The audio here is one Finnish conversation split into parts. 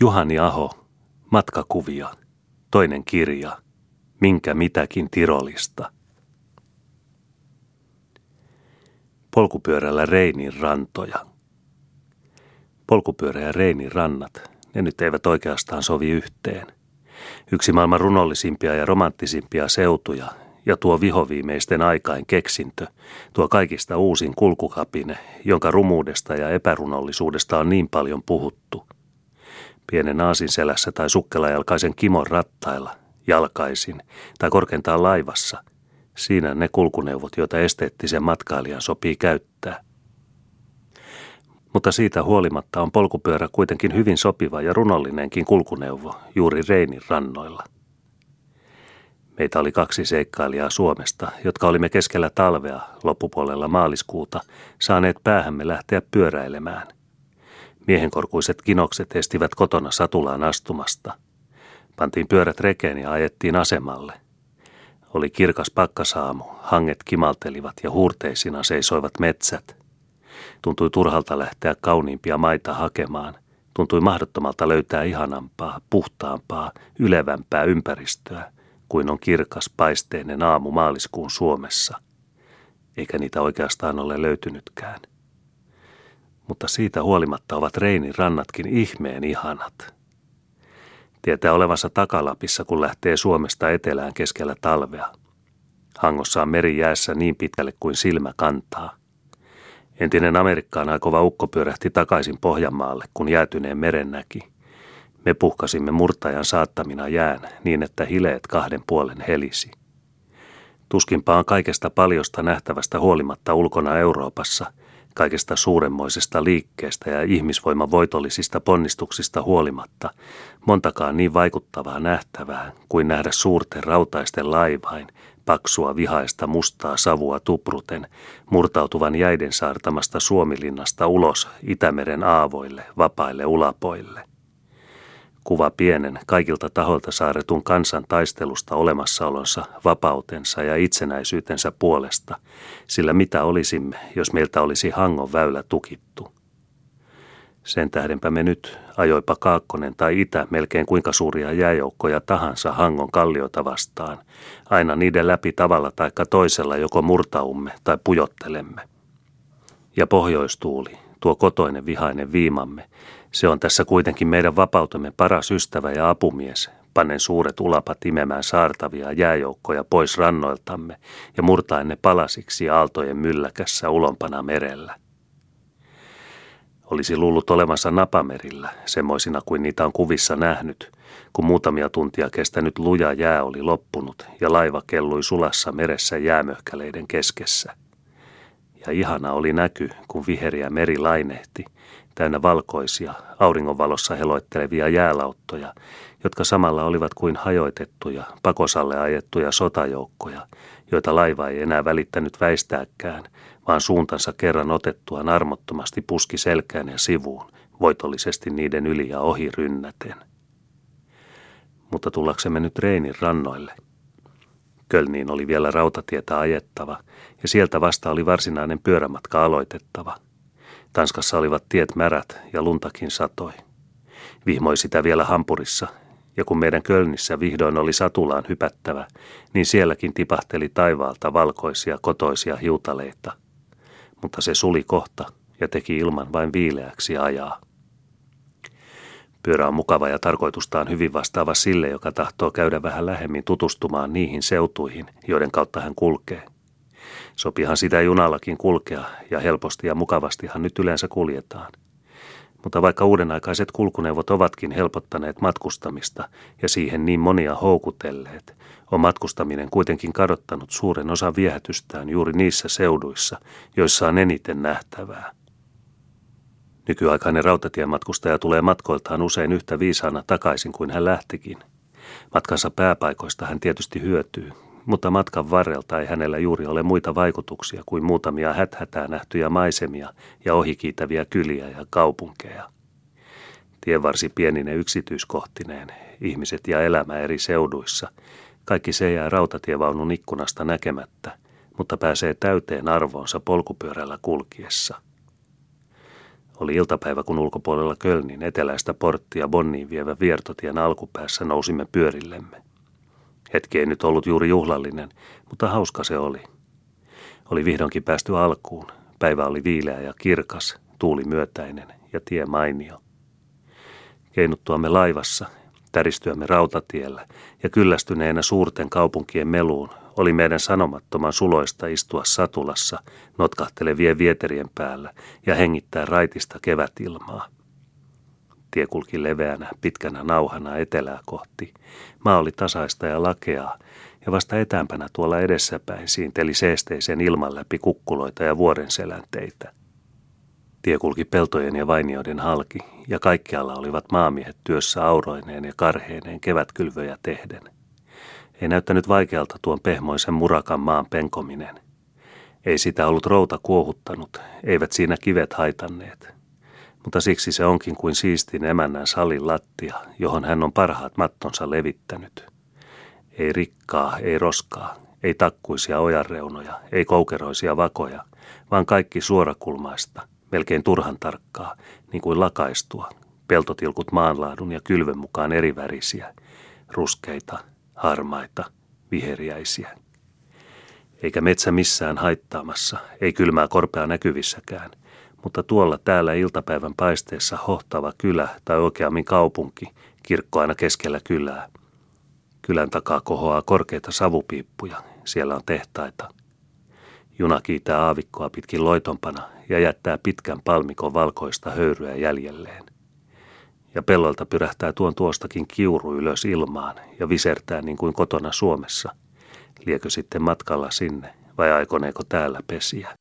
Juhani Aho, matkakuvia, toinen kirja, minkä mitäkin Tirolista. Polkupyörällä Reinin rantoja. Polkupyörä ja Reinin rannat, ne nyt eivät oikeastaan sovi yhteen. Yksi maailman runollisimpia ja romanttisimpia seutuja ja tuo vihoviimeisten aikain keksintö, tuo kaikista uusin kulkukapine, jonka rumuudesta ja epärunollisuudesta on niin paljon puhuttu – pienen aasin selässä tai sukkelajalkaisen kimon rattailla, jalkaisin tai korkeintaan laivassa. Siinä ne kulkuneuvot, joita esteettisen matkailijan sopii käyttää. Mutta siitä huolimatta on polkupyörä kuitenkin hyvin sopiva ja runollinenkin kulkuneuvo juuri Reinin rannoilla. Meitä oli kaksi seikkailijaa Suomesta, jotka olimme keskellä talvea loppupuolella maaliskuuta saaneet päähämme lähteä pyöräilemään. Miehenkorkuiset kinokset estivät kotona satulaan astumasta. Pantiin pyörät rekeen ja ajettiin asemalle. Oli kirkas pakkasaamu, hanget kimaltelivat ja huurteisina seisoivat metsät. Tuntui turhalta lähteä kauniimpia maita hakemaan. Tuntui mahdottomalta löytää ihanampaa, puhtaampaa, ylevämpää ympäristöä kuin on kirkas paisteinen aamu maaliskuun Suomessa. Eikä niitä oikeastaan ole löytynytkään mutta siitä huolimatta ovat Reinin rannatkin ihmeen ihanat. Tietää olevansa takalapissa, kun lähtee Suomesta etelään keskellä talvea. Hangossa on meri jäässä niin pitkälle kuin silmä kantaa. Entinen Amerikkaan aikova ukko pyörähti takaisin Pohjanmaalle, kun jäätyneen meren näki. Me puhkasimme murtajan saattamina jään niin, että hileet kahden puolen helisi. Tuskinpa on kaikesta paljosta nähtävästä huolimatta ulkona Euroopassa – kaikesta suuremmoisesta liikkeestä ja ihmisvoiman voitollisista ponnistuksista huolimatta, montakaan niin vaikuttavaa nähtävää kuin nähdä suurten rautaisten laivain, paksua vihaista mustaa savua tupruten, murtautuvan jäiden saartamasta Suomilinnasta ulos Itämeren aavoille, vapaille ulapoille – kuva pienen, kaikilta taholta saaretun kansan taistelusta olemassaolonsa, vapautensa ja itsenäisyytensä puolesta, sillä mitä olisimme, jos meiltä olisi Hangon väylä tukittu. Sen tähdenpä me nyt, ajoipa Kaakkonen tai Itä melkein kuinka suuria jääjoukkoja tahansa Hangon kalliota vastaan, aina niiden läpi tavalla tai toisella joko murtaumme tai pujottelemme. Ja pohjoistuuli, tuo kotoinen vihainen viimamme, se on tässä kuitenkin meidän vapautemme paras ystävä ja apumies, pannen suuret ulapat imemään saartavia jääjoukkoja pois rannoiltamme ja murtaen ne palasiksi aaltojen mylläkässä ulompana merellä. Olisi luullut olevansa napamerillä, semmoisina kuin niitä on kuvissa nähnyt, kun muutamia tuntia kestänyt luja jää oli loppunut ja laiva kellui sulassa meressä jäämöhkäleiden keskessä. Ja ihana oli näky, kun viheriä meri lainehti – täynnä valkoisia, auringonvalossa heloittelevia jäälauttoja, jotka samalla olivat kuin hajoitettuja, pakosalle ajettuja sotajoukkoja, joita laiva ei enää välittänyt väistääkään, vaan suuntansa kerran otettuaan armottomasti puski selkään ja sivuun, voitollisesti niiden yli ja ohi rynnäten. Mutta tullaksemme nyt Reinin rannoille. Kölniin oli vielä rautatietä ajettava, ja sieltä vasta oli varsinainen pyörämatka aloitettava – Tanskassa olivat tiet märät ja luntakin satoi. Vihmoi sitä vielä Hampurissa, ja kun meidän Kölnissä vihdoin oli satulaan hypättävä, niin sielläkin tipahteli taivaalta valkoisia kotoisia hiutaleita. Mutta se suli kohta ja teki ilman vain viileäksi ajaa. Pyörä on mukava ja tarkoitustaan hyvin vastaava sille, joka tahtoo käydä vähän lähemmin tutustumaan niihin seutuihin, joiden kautta hän kulkee – Sopihan sitä junallakin kulkea ja helposti ja mukavastihan nyt yleensä kuljetaan. Mutta vaikka uudenaikaiset kulkuneuvot ovatkin helpottaneet matkustamista ja siihen niin monia houkutelleet, on matkustaminen kuitenkin kadottanut suuren osan viehätystään juuri niissä seuduissa, joissa on eniten nähtävää. Nykyaikainen rautatiematkustaja tulee matkoiltaan usein yhtä viisaana takaisin kuin hän lähtikin. Matkansa pääpaikoista hän tietysti hyötyy, mutta matkan varrelta ei hänellä juuri ole muita vaikutuksia kuin muutamia häthätää nähtyjä maisemia ja ohikiitäviä kyliä ja kaupunkeja. Tienvarsi pienine yksityiskohtineen, ihmiset ja elämä eri seuduissa, kaikki se jää rautatievaunun ikkunasta näkemättä, mutta pääsee täyteen arvoonsa polkupyörällä kulkiessa. Oli iltapäivä, kun ulkopuolella Kölnin eteläistä porttia Bonniin vievä viertotien alkupäässä nousimme pyörillemme. Hetki ei nyt ollut juuri juhlallinen, mutta hauska se oli. Oli vihdoinkin päästy alkuun. Päivä oli viileä ja kirkas, tuuli myötäinen ja tie mainio. Keinuttuamme laivassa, täristyämme rautatiellä ja kyllästyneenä suurten kaupunkien meluun oli meidän sanomattoman suloista istua satulassa notkahtelevien vieterien päällä ja hengittää raitista kevätilmaa. Tie kulki leveänä, pitkänä nauhana etelää kohti. Maa oli tasaista ja lakeaa, ja vasta etäämpänä tuolla edessäpäin siinteli seesteisen ilman läpi kukkuloita ja vuoren selänteitä. Tie kulki peltojen ja vainioiden halki, ja kaikkialla olivat maamiehet työssä auroineen ja karheineen kevätkylvöjä tehden. Ei näyttänyt vaikealta tuon pehmoisen murakan maan penkominen. Ei sitä ollut routa kuohuttanut, eivät siinä kivet haitanneet. Mutta siksi se onkin kuin siistin emännän salin lattia, johon hän on parhaat mattonsa levittänyt. Ei rikkaa, ei roskaa, ei takkuisia ojanreunoja, ei koukeroisia vakoja, vaan kaikki suorakulmaista, melkein turhan tarkkaa, niin kuin lakaistua, peltotilkut maanlaadun ja kylvön mukaan erivärisiä, ruskeita, harmaita, viheriäisiä. Eikä metsä missään haittaamassa, ei kylmää korpea näkyvissäkään, mutta tuolla täällä iltapäivän paisteessa hohtava kylä tai oikeammin kaupunki, kirkko aina keskellä kylää. Kylän takaa kohoaa korkeita savupiippuja, siellä on tehtaita. Juna kiitää aavikkoa pitkin loitompana ja jättää pitkän palmikon valkoista höyryä jäljelleen ja pellolta pyrähtää tuon tuostakin kiuru ylös ilmaan ja visertää niin kuin kotona Suomessa. Liekö sitten matkalla sinne vai aikoneeko täällä pesiä?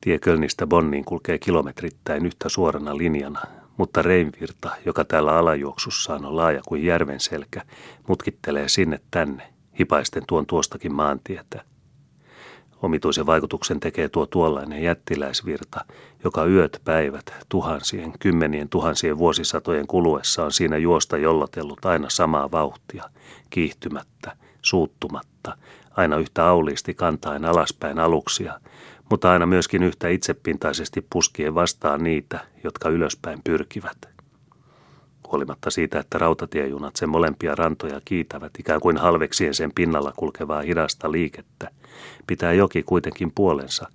Tie Kölnistä Bonniin kulkee kilometrittäin yhtä suorana linjana, mutta Reinvirta, joka täällä alajuoksussaan on laaja kuin järven selkä, mutkittelee sinne tänne, hipaisten tuon tuostakin maantietä. Omituisen vaikutuksen tekee tuo tuollainen jättiläisvirta, joka yöt päivät tuhansien, kymmenien tuhansien vuosisatojen kuluessa on siinä juosta jollotellut aina samaa vauhtia, kiihtymättä, suuttumatta, aina yhtä auliisti kantaen alaspäin aluksia, mutta aina myöskin yhtä itsepintaisesti puskien vastaan niitä, jotka ylöspäin pyrkivät huolimatta siitä, että rautatiejunat sen molempia rantoja kiitävät ikään kuin halveksien sen pinnalla kulkevaa hidasta liikettä, pitää joki kuitenkin puolensa,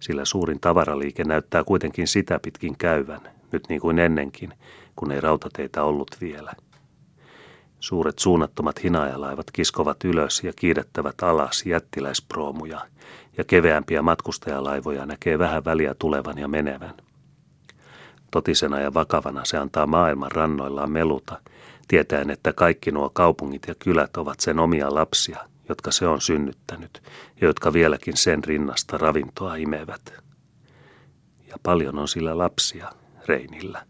sillä suurin tavaraliike näyttää kuitenkin sitä pitkin käyvän, nyt niin kuin ennenkin, kun ei rautateitä ollut vielä. Suuret suunnattomat hinaajalaivat kiskovat ylös ja kiidettävät alas jättiläisproomuja, ja keveämpiä matkustajalaivoja näkee vähän väliä tulevan ja menevän. Totisena ja vakavana se antaa maailman rannoillaan meluta, tietäen, että kaikki nuo kaupungit ja kylät ovat sen omia lapsia, jotka se on synnyttänyt ja jotka vieläkin sen rinnasta ravintoa imevät. Ja paljon on sillä lapsia Reinillä.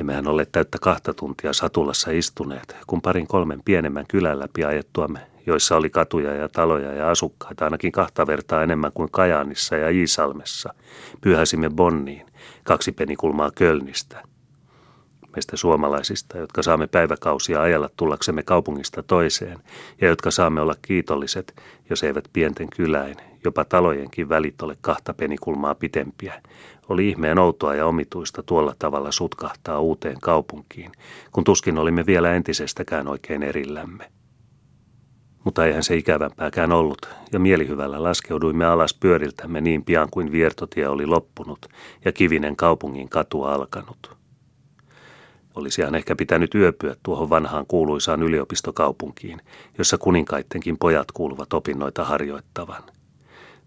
Emmehän ole täyttä kahta tuntia satulassa istuneet, kun parin kolmen pienemmän kylän läpi ajettuamme joissa oli katuja ja taloja ja asukkaita ainakin kahta vertaa enemmän kuin Kajaanissa ja Iisalmessa. Pyhäsimme Bonniin, kaksi penikulmaa Kölnistä. Meistä suomalaisista, jotka saamme päiväkausia ajalla tullaksemme kaupungista toiseen ja jotka saamme olla kiitolliset, jos eivät pienten kyläin, jopa talojenkin välit ole kahta penikulmaa pitempiä, oli ihmeen outoa ja omituista tuolla tavalla sutkahtaa uuteen kaupunkiin, kun tuskin olimme vielä entisestäkään oikein erillämme. Mutta eihän se ikävämpääkään ollut, ja mielihyvällä laskeuduimme alas pyöriltämme niin pian kuin viertotie oli loppunut ja kivinen kaupungin katu alkanut. Olisihan ehkä pitänyt yöpyä tuohon vanhaan kuuluisaan yliopistokaupunkiin, jossa kuninkaittenkin pojat kuuluvat opinnoita harjoittavan.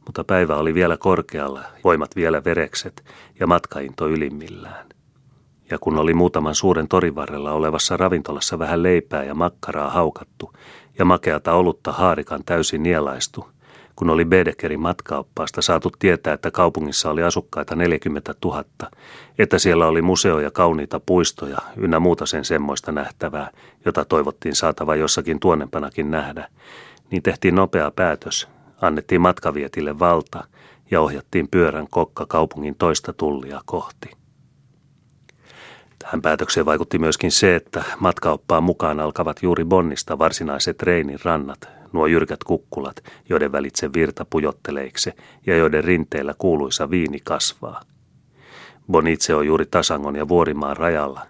Mutta päivä oli vielä korkealla, voimat vielä verekset ja matkainto ylimmillään. Ja kun oli muutaman suuren torin varrella olevassa ravintolassa vähän leipää ja makkaraa haukattu, ja makeata olutta haarikan täysin nielaistu, kun oli Bedekerin matkaoppaasta saatu tietää, että kaupungissa oli asukkaita 40 000, että siellä oli museo ja kauniita puistoja ynnä muuta sen semmoista nähtävää, jota toivottiin saatava jossakin tuonnempanakin nähdä, niin tehtiin nopea päätös, annettiin matkavietille valta ja ohjattiin pyörän kokka kaupungin toista tullia kohti. Tähän päätökseen vaikutti myöskin se, että matkaoppaan mukaan alkavat juuri Bonnista varsinaiset Reinin rannat, nuo jyrkät kukkulat, joiden välitse virta pujotteleikse ja joiden rinteellä kuuluisa viini kasvaa. Bonitse on juuri Tasangon ja Vuorimaan rajalla,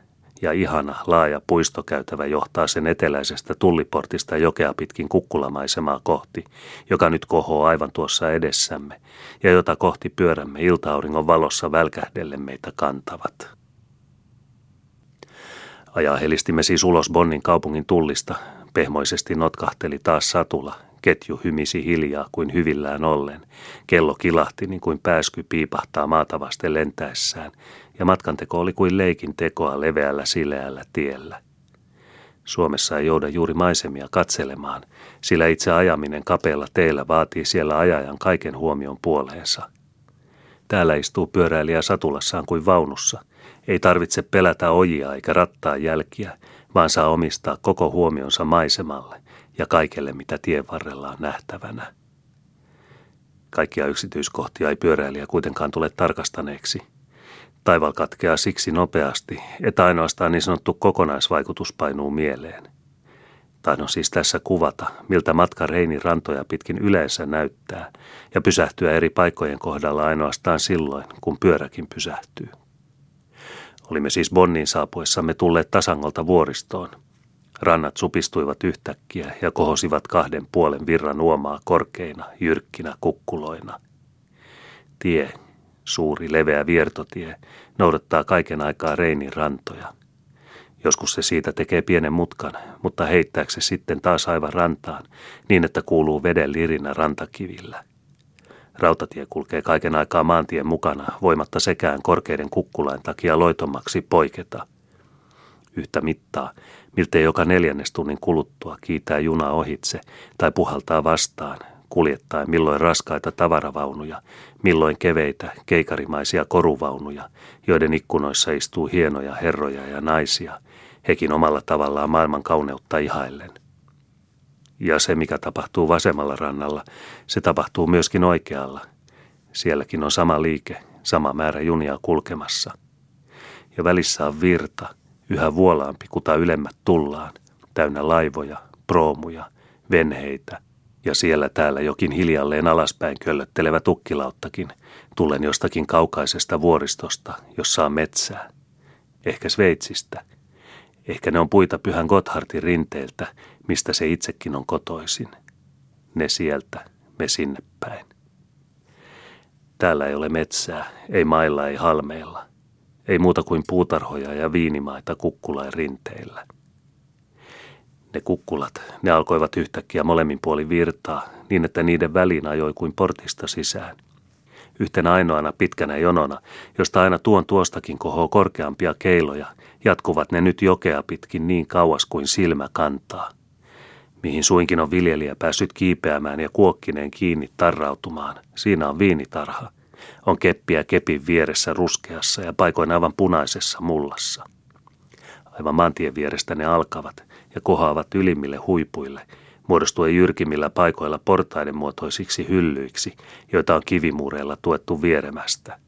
ja ihana, laaja puistokäytävä johtaa sen eteläisestä tulliportista jokea pitkin kukkulamaisemaa kohti, joka nyt kohoo aivan tuossa edessämme, ja jota kohti pyörämme iltauringon valossa välkähdelle meitä kantavat. Ajahelistimme siis ulos Bonnin kaupungin tullista, pehmoisesti notkahteli taas satula, ketju hymisi hiljaa kuin hyvillään ollen, kello kilahti niin kuin pääsky piipahtaa maata vasten lentäessään, ja matkanteko oli kuin leikin tekoa leveällä sileällä tiellä. Suomessa ei jouda juuri maisemia katselemaan, sillä itse ajaminen kapealla teillä vaatii siellä ajajan kaiken huomion puoleensa. Täällä istuu pyöräilijä satulassaan kuin vaunussa. Ei tarvitse pelätä ojia eikä rattaa jälkiä, vaan saa omistaa koko huomionsa maisemalle ja kaikelle, mitä tien varrella on nähtävänä. Kaikkia yksityiskohtia ei pyöräilijä kuitenkaan tule tarkastaneeksi – Taival katkeaa siksi nopeasti, että ainoastaan niin sanottu kokonaisvaikutus painuu mieleen. Taidon siis tässä kuvata, miltä matka Reinin rantoja pitkin yleensä näyttää, ja pysähtyä eri paikkojen kohdalla ainoastaan silloin, kun pyöräkin pysähtyy. Olimme siis Bonnin saapuessamme tulleet tasangolta vuoristoon. Rannat supistuivat yhtäkkiä ja kohosivat kahden puolen virran uomaa korkeina, jyrkkinä kukkuloina. Tie, Suuri leveä viertotie noudattaa kaiken aikaa Reinin rantoja. Joskus se siitä tekee pienen mutkan, mutta heittääkö se sitten taas aivan rantaan, niin että kuuluu veden lirinä rantakivillä. Rautatie kulkee kaiken aikaa maantien mukana, voimatta sekään korkeiden kukkulain takia loitommaksi poiketa. Yhtä mittaa, miltei joka neljännestunnin kuluttua kiitää juna ohitse tai puhaltaa vastaan, kuljettaen milloin raskaita tavaravaunuja, milloin keveitä, keikarimaisia koruvaunuja, joiden ikkunoissa istuu hienoja herroja ja naisia, hekin omalla tavallaan maailman kauneutta ihaillen. Ja se, mikä tapahtuu vasemmalla rannalla, se tapahtuu myöskin oikealla. Sielläkin on sama liike, sama määrä junia kulkemassa. Ja välissä on virta, yhä vuolaampi kuta ylemmät tullaan, täynnä laivoja, proomuja, venheitä – ja siellä täällä jokin hiljalleen alaspäin köllöttelevä tukkilauttakin, tulen jostakin kaukaisesta vuoristosta, jossa on metsää. Ehkä Sveitsistä. Ehkä ne on puita pyhän Gotthardin rinteiltä, mistä se itsekin on kotoisin. Ne sieltä, me sinne päin. Täällä ei ole metsää, ei mailla, ei halmeilla. Ei muuta kuin puutarhoja ja viinimaita kukkulain rinteillä. Ne kukkulat, ne alkoivat yhtäkkiä molemmin puolin virtaa, niin että niiden väliin ajoi kuin portista sisään. Yhtenä ainoana pitkänä jonona, josta aina tuon tuostakin kohoo korkeampia keiloja, jatkuvat ne nyt jokea pitkin niin kauas kuin silmä kantaa. Mihin suinkin on viljelijä päässyt kiipeämään ja kuokkineen kiinni tarrautumaan, siinä on viinitarha. On keppiä kepin vieressä ruskeassa ja paikoin aivan punaisessa mullassa. Aivan maantien vierestä ne alkavat, ja kohoavat ylimmille huipuille, muodostuen jyrkimmillä paikoilla portaiden muotoisiksi hyllyiksi, joita on kivimuureilla tuettu vieremästä.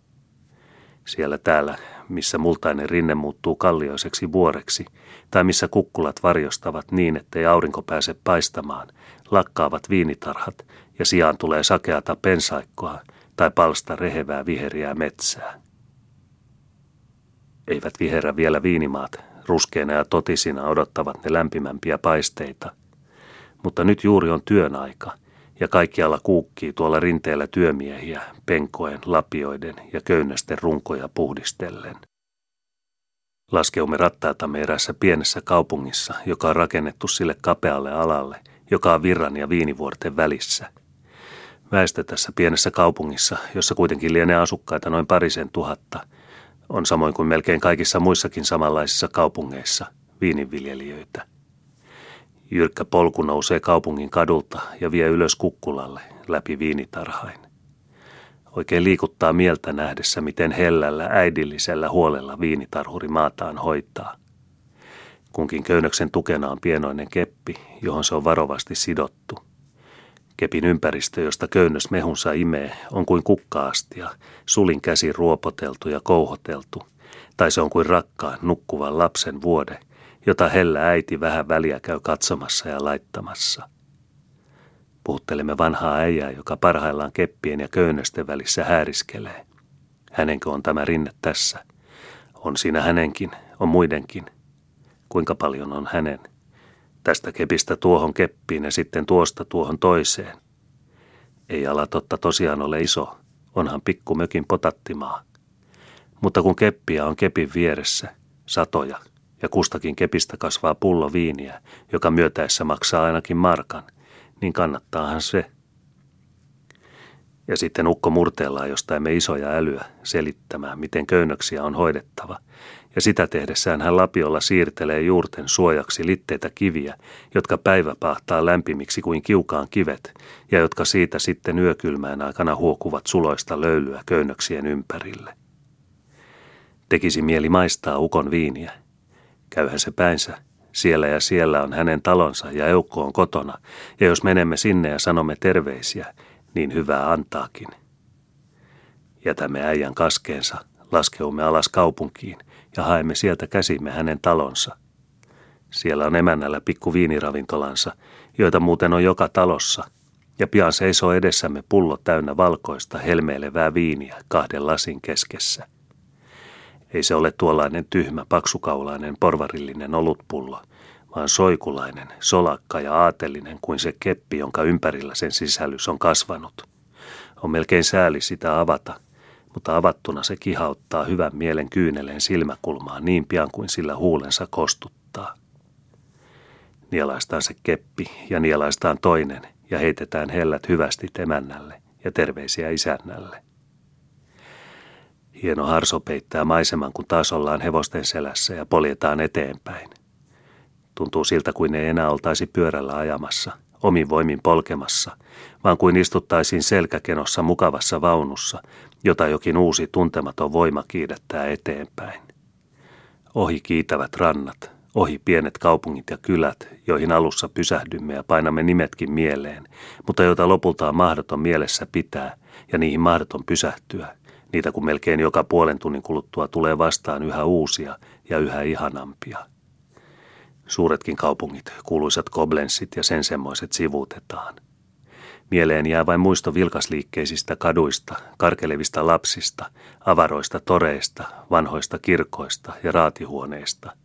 Siellä täällä, missä multainen rinne muuttuu kallioiseksi vuoreksi, tai missä kukkulat varjostavat niin, ettei aurinko pääse paistamaan, lakkaavat viinitarhat ja sijaan tulee sakeata pensaikkoa tai palsta rehevää viheriää metsää. Eivät viherä vielä viinimaat, ruskeina ja totisina odottavat ne lämpimämpiä paisteita. Mutta nyt juuri on työn aika, ja kaikkialla kuukkii tuolla rinteellä työmiehiä, penkoen, lapioiden ja köynnösten runkoja puhdistellen. Laskeumme rattaatamme erässä pienessä kaupungissa, joka on rakennettu sille kapealle alalle, joka on virran ja viinivuorten välissä. Väestö tässä pienessä kaupungissa, jossa kuitenkin lienee asukkaita noin parisen tuhatta – on samoin kuin melkein kaikissa muissakin samanlaisissa kaupungeissa viininviljelijöitä. Jyrkkä polku nousee kaupungin kadulta ja vie ylös kukkulalle läpi viinitarhain. Oikein liikuttaa mieltä nähdessä, miten hellällä, äidillisellä huolella viinitarhuri maataan hoitaa. Kunkin köynnöksen tukena on pienoinen keppi, johon se on varovasti sidottu – Kepin ympäristö, josta köynnös mehunsa imee, on kuin kukkaastia, sulin käsi ruopoteltu ja kouhoteltu, tai se on kuin rakkaan nukkuvan lapsen vuode, jota hellä äiti vähän väliä käy katsomassa ja laittamassa. Puhuttelemme vanhaa äijää, joka parhaillaan keppien ja köynnösten välissä hääriskelee. Hänenkö on tämä rinne tässä? On siinä hänenkin, on muidenkin. Kuinka paljon on hänen? Tästä kepistä tuohon keppiin ja sitten tuosta tuohon toiseen. Ei ala totta tosiaan ole iso, onhan pikku mökin potattimaa. Mutta kun keppiä on kepin vieressä, satoja, ja kustakin kepistä kasvaa pullo viiniä, joka myötäessä maksaa ainakin markan, niin kannattaahan se. Ja sitten ukko murteellaan jostain me isoja älyä selittämään, miten köynnöksiä on hoidettava. Ja sitä tehdessään hän lapiolla siirtelee juurten suojaksi litteitä kiviä, jotka päivä pahtaa lämpimiksi kuin kiukaan kivet, ja jotka siitä sitten yökylmään aikana huokuvat suloista löylyä köynnöksien ympärille. Tekisi mieli maistaa ukon viiniä. Käyhän se päinsä. Siellä ja siellä on hänen talonsa ja eukko on kotona, ja jos menemme sinne ja sanomme terveisiä, niin hyvää antaakin. Jätämme äijän kaskeensa, laskeumme alas kaupunkiin ja haemme sieltä käsimme hänen talonsa. Siellä on emännällä pikku viiniravintolansa, joita muuten on joka talossa, ja pian seisoo edessämme pullo täynnä valkoista helmeilevää viiniä kahden lasin keskessä. Ei se ole tuollainen tyhmä, paksukaulainen, porvarillinen olutpullo, vaan soikulainen, solakka ja aatelinen kuin se keppi, jonka ympärillä sen sisällys on kasvanut. On melkein sääli sitä avata, mutta avattuna se kihauttaa hyvän mielen kyyneleen silmäkulmaan niin pian kuin sillä huulensa kostuttaa. Nielaistaan se keppi ja nielaistaan toinen ja heitetään hellät hyvästi emännälle ja terveisiä isännälle. Hieno harso peittää maiseman, kun taas ollaan hevosten selässä ja poljetaan eteenpäin. Tuntuu siltä, kuin ei enää oltaisi pyörällä ajamassa, omin voimin polkemassa, vaan kuin istuttaisiin selkäkenossa mukavassa vaunussa, jota jokin uusi tuntematon voima kiidättää eteenpäin. Ohi kiitävät rannat, ohi pienet kaupungit ja kylät, joihin alussa pysähdymme ja painamme nimetkin mieleen, mutta joita lopulta on mahdoton mielessä pitää ja niihin mahdoton pysähtyä – Niitä kun melkein joka puolen tunnin kuluttua tulee vastaan yhä uusia ja yhä ihanampia. Suuretkin kaupungit, kuuluisat koblenssit ja sen semmoiset sivuutetaan. Mieleen jää vain muisto vilkasliikkeisistä kaduista, karkelevista lapsista, avaroista toreista, vanhoista kirkoista ja raatihuoneista –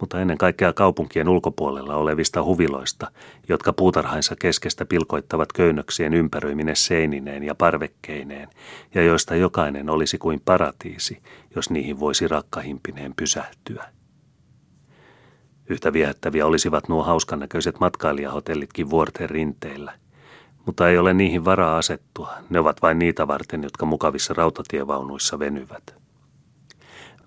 mutta ennen kaikkea kaupunkien ulkopuolella olevista huviloista, jotka puutarhainsa keskestä pilkoittavat köynnöksien ympäröiminen seinineen ja parvekkeineen, ja joista jokainen olisi kuin paratiisi, jos niihin voisi rakkahimpineen pysähtyä. Yhtä viehättäviä olisivat nuo hauskannäköiset matkailijahotellitkin vuorten rinteillä, mutta ei ole niihin varaa asettua, ne ovat vain niitä varten, jotka mukavissa rautatievaunuissa venyvät.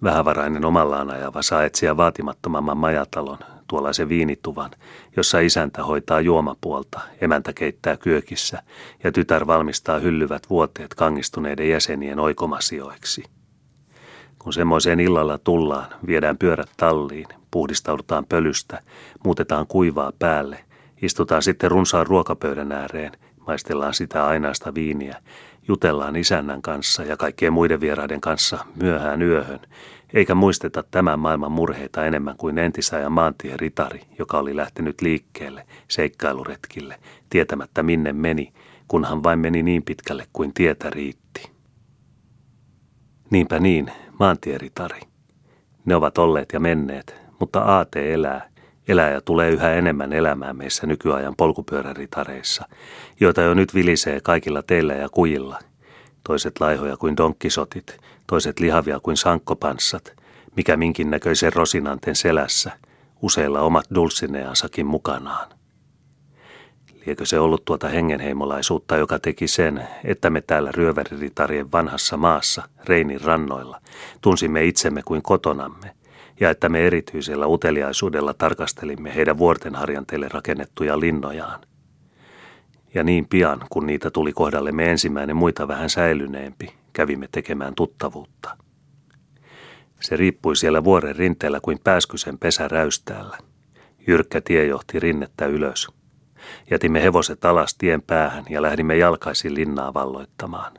Vähävarainen omallaan ajava saa etsiä vaatimattomamman majatalon, tuollaisen viinituvan, jossa isäntä hoitaa juomapuolta, emäntä keittää kyökissä ja tytär valmistaa hyllyvät vuoteet kangistuneiden jäsenien oikomasioiksi. Kun semmoiseen illalla tullaan, viedään pyörät talliin, puhdistaudutaan pölystä, muutetaan kuivaa päälle, istutaan sitten runsaan ruokapöydän ääreen, maistellaan sitä ainaista viiniä Jutellaan isännän kanssa ja kaikkien muiden vieraiden kanssa myöhään yöhön, eikä muisteta tämän maailman murheita enemmän kuin entisajan maantien ritari, joka oli lähtenyt liikkeelle seikkailuretkille, tietämättä minne meni, kunhan vain meni niin pitkälle kuin tietä riitti. Niinpä niin, maantieritari. Ne ovat olleet ja menneet, mutta aate elää, Eläjä tulee yhä enemmän elämään meissä nykyajan polkupyöräritareissa, joita jo nyt vilisee kaikilla teillä ja kujilla. Toiset laihoja kuin donkkisotit, toiset lihavia kuin sankkopanssat, mikä minkin näköisen rosinanten selässä, useilla omat dulsineansakin mukanaan. Liekö se ollut tuota hengenheimolaisuutta, joka teki sen, että me täällä ryöväriritarien vanhassa maassa, Reinin rannoilla, tunsimme itsemme kuin kotonamme, ja että me erityisellä uteliaisuudella tarkastelimme heidän vuortenharjanteille rakennettuja linnojaan. Ja niin pian, kun niitä tuli kohdallemme ensimmäinen muita vähän säilyneempi, kävimme tekemään tuttavuutta. Se riippui siellä vuoren rinteellä kuin pääskysen pesä räystäällä. Jyrkkä tie johti rinnettä ylös. Jätimme hevoset alas tien päähän ja lähdimme jalkaisin linnaa valloittamaan.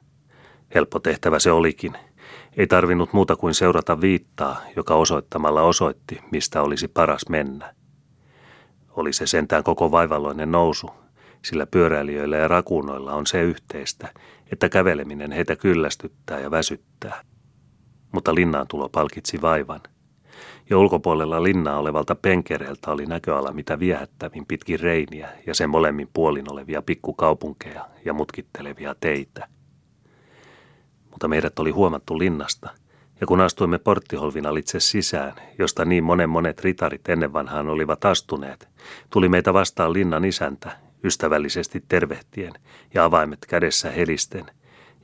Helppo tehtävä se olikin – ei tarvinnut muuta kuin seurata viittaa, joka osoittamalla osoitti, mistä olisi paras mennä. Oli se sentään koko vaivalloinen nousu, sillä pyöräilijöillä ja rakuunoilla on se yhteistä, että käveleminen heitä kyllästyttää ja väsyttää. Mutta linnaan tulo palkitsi vaivan. Ja ulkopuolella linnaa olevalta penkereeltä oli näköala mitä viehättävin pitkin reiniä ja sen molemmin puolin olevia pikkukaupunkeja ja mutkittelevia teitä. Mutta meidät oli huomattu linnasta, ja kun astuimme porttiholvin alitse sisään, josta niin monen monet ritarit ennen vanhaan olivat astuneet, tuli meitä vastaan linnan isäntä, ystävällisesti tervehtien ja avaimet kädessä helisten,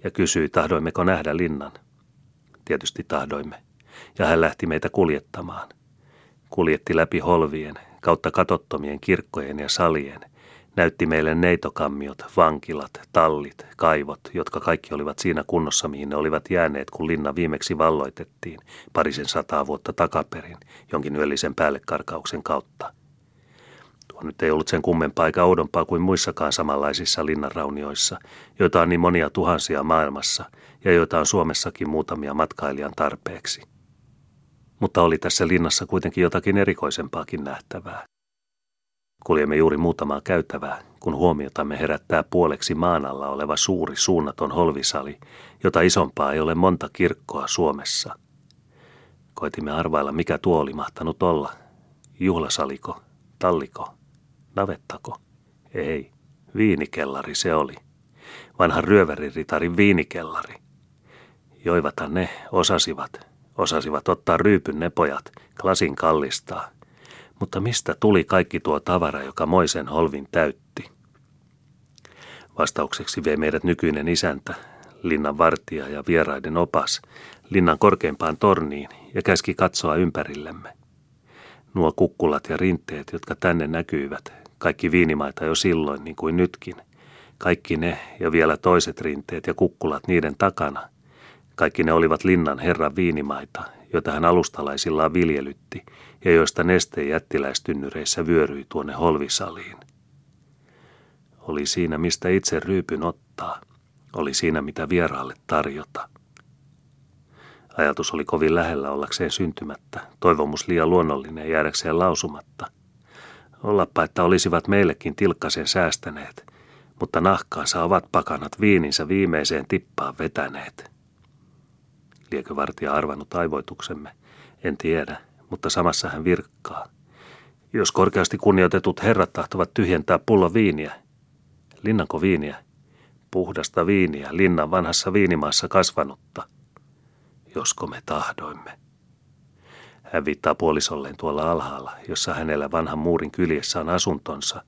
ja kysyi, tahdoimmeko nähdä linnan. Tietysti tahdoimme, ja hän lähti meitä kuljettamaan. Kuljetti läpi holvien, kautta katottomien kirkkojen ja salien, näytti meille neitokammiot, vankilat, tallit, kaivot, jotka kaikki olivat siinä kunnossa, mihin ne olivat jääneet, kun linna viimeksi valloitettiin parisen sataa vuotta takaperin jonkin yöllisen päällekarkauksen kautta – Tuo nyt ei ollut sen kummempaa eikä oudompaa kuin muissakaan samanlaisissa linnanraunioissa, joita on niin monia tuhansia maailmassa ja joita on Suomessakin muutamia matkailijan tarpeeksi. Mutta oli tässä linnassa kuitenkin jotakin erikoisempaakin nähtävää. Kuljemme juuri muutamaa käytävää, kun huomiotamme herättää puoleksi maan alla oleva suuri suunnaton holvisali, jota isompaa ei ole monta kirkkoa Suomessa. Koitimme arvailla, mikä tuo oli mahtanut olla. Juhlasaliko, talliko, Navettako? Ei, viinikellari se oli. Vanhan ryöväriritarin viinikellari. Joivathan ne osasivat. Osasivat ottaa ryypyn ne pojat, klasin kallistaa. Mutta mistä tuli kaikki tuo tavara, joka moisen holvin täytti? Vastaukseksi vei meidät nykyinen isäntä, linnan vartija ja vieraiden opas, linnan korkeimpaan torniin ja käski katsoa ympärillemme. Nuo kukkulat ja rinteet, jotka tänne näkyivät, kaikki viinimaita jo silloin niin kuin nytkin. Kaikki ne ja vielä toiset rinteet ja kukkulat niiden takana. Kaikki ne olivat linnan herran viinimaita, joita hän alustalaisillaan viljelytti ja joista nesteen jättiläistynnyreissä vyöryi tuonne holvisaliin. Oli siinä, mistä itse ryypyn ottaa. Oli siinä, mitä vieraalle tarjota. Ajatus oli kovin lähellä ollakseen syntymättä, toivomus liian luonnollinen jäädäkseen lausumatta. Ollapa, että olisivat meillekin tilkkasen säästäneet, mutta nahkaansa ovat pakanat viininsä viimeiseen tippaan vetäneet. Liekö vartija arvannut aivoituksemme? En tiedä, mutta samassa hän virkkaa. Jos korkeasti kunnioitetut herrat tahtovat tyhjentää pullo viiniä. Linnanko viiniä? Puhdasta viiniä, linnan vanhassa viinimaassa kasvanutta. Josko me tahdoimme. Hän viittaa puolisolleen tuolla alhaalla, jossa hänellä vanhan muurin kyljessä on asuntonsa.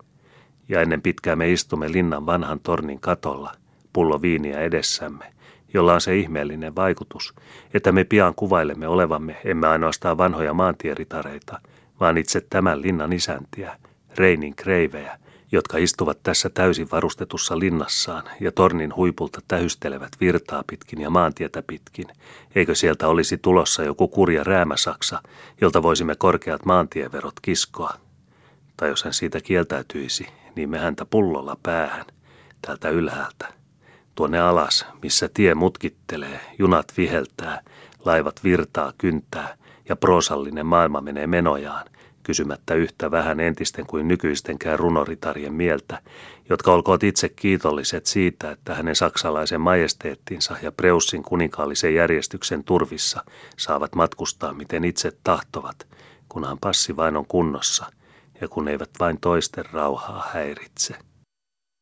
Ja ennen pitkää me istumme linnan vanhan tornin katolla, pullo viiniä edessämme, jolla on se ihmeellinen vaikutus, että me pian kuvailemme olevamme emme ainoastaan vanhoja maantieritareita, vaan itse tämän linnan isäntiä, Reinin kreivejä, jotka istuvat tässä täysin varustetussa linnassaan ja tornin huipulta tähystelevät virtaa pitkin ja maantietä pitkin, eikö sieltä olisi tulossa joku kurja räämäsaksa, jolta voisimme korkeat maantieverot kiskoa. Tai jos hän siitä kieltäytyisi, niin me häntä pullolla päähän, täältä ylhäältä. Tuonne alas, missä tie mutkittelee, junat viheltää, laivat virtaa kyntää ja proosallinen maailma menee menojaan – kysymättä yhtä vähän entisten kuin nykyistenkään runoritarien mieltä, jotka olkoot itse kiitolliset siitä, että hänen saksalaisen majesteettinsa ja Preussin kuninkaallisen järjestyksen turvissa saavat matkustaa miten itse tahtovat, kunhan passi vain on kunnossa ja kun eivät vain toisten rauhaa häiritse.